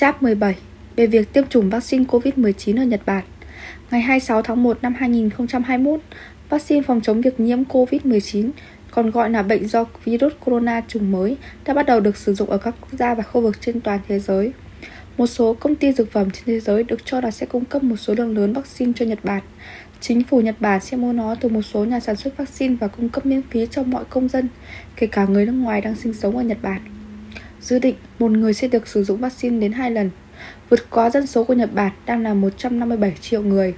Chap 17 về việc tiêm chủng vaccine COVID-19 ở Nhật Bản. Ngày 26 tháng 1 năm 2021, vaccine phòng chống việc nhiễm COVID-19, còn gọi là bệnh do virus corona chủng mới, đã bắt đầu được sử dụng ở các quốc gia và khu vực trên toàn thế giới. Một số công ty dược phẩm trên thế giới được cho là sẽ cung cấp một số lượng lớn vaccine cho Nhật Bản. Chính phủ Nhật Bản sẽ mua nó từ một số nhà sản xuất vaccine và cung cấp miễn phí cho mọi công dân, kể cả người nước ngoài đang sinh sống ở Nhật Bản. Dự định một người sẽ được sử dụng vaccine đến 2 lần, vượt quá dân số của Nhật Bản đang là 157 triệu người.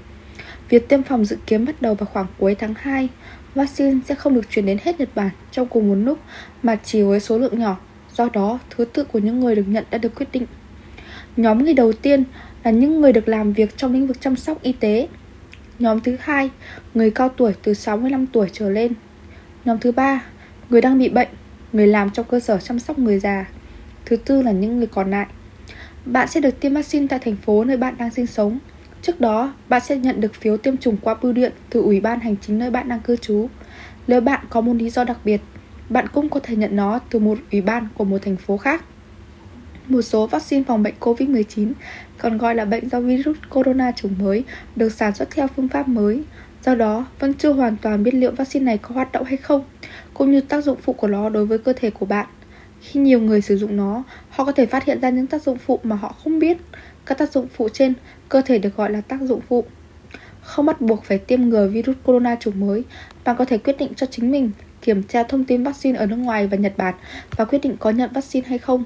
Việc tiêm phòng dự kiến bắt đầu vào khoảng cuối tháng 2. Vaccine sẽ không được chuyển đến hết Nhật Bản trong cùng một lúc mà chỉ với số lượng nhỏ. Do đó, thứ tự của những người được nhận đã được quyết định. Nhóm người đầu tiên là những người được làm việc trong lĩnh vực chăm sóc y tế. Nhóm thứ hai, người cao tuổi từ 65 tuổi trở lên. Nhóm thứ ba, người đang bị bệnh, người làm trong cơ sở chăm sóc người già. Thứ tư là những người còn lại. Bạn sẽ được tiêm vaccine tại thành phố nơi bạn đang sinh sống. Trước đó, bạn sẽ nhận được phiếu tiêm chủng qua bưu điện từ Ủy ban hành chính nơi bạn đang cư trú. Nếu bạn có một lý do đặc biệt, bạn cũng có thể nhận nó từ một ủy ban của một thành phố khác. Một số vaccine phòng bệnh COVID-19, còn gọi là bệnh do virus corona chủng mới, được sản xuất theo phương pháp mới. Do đó, vẫn chưa hoàn toàn biết liệu vaccine này có hoạt động hay không, cũng như tác dụng phụ của nó đối với cơ thể của bạn. Khi nhiều người sử dụng nó, họ có thể phát hiện ra những tác dụng phụ mà họ không biết. Các tác dụng phụ trên cơ thể được gọi là tác dụng phụ. Không bắt buộc phải tiêm ngừa virus corona chủng mới, bạn có thể quyết định cho chính mình kiểm tra thông tin vaccine ở nước ngoài và Nhật Bản và quyết định có nhận vaccine hay không.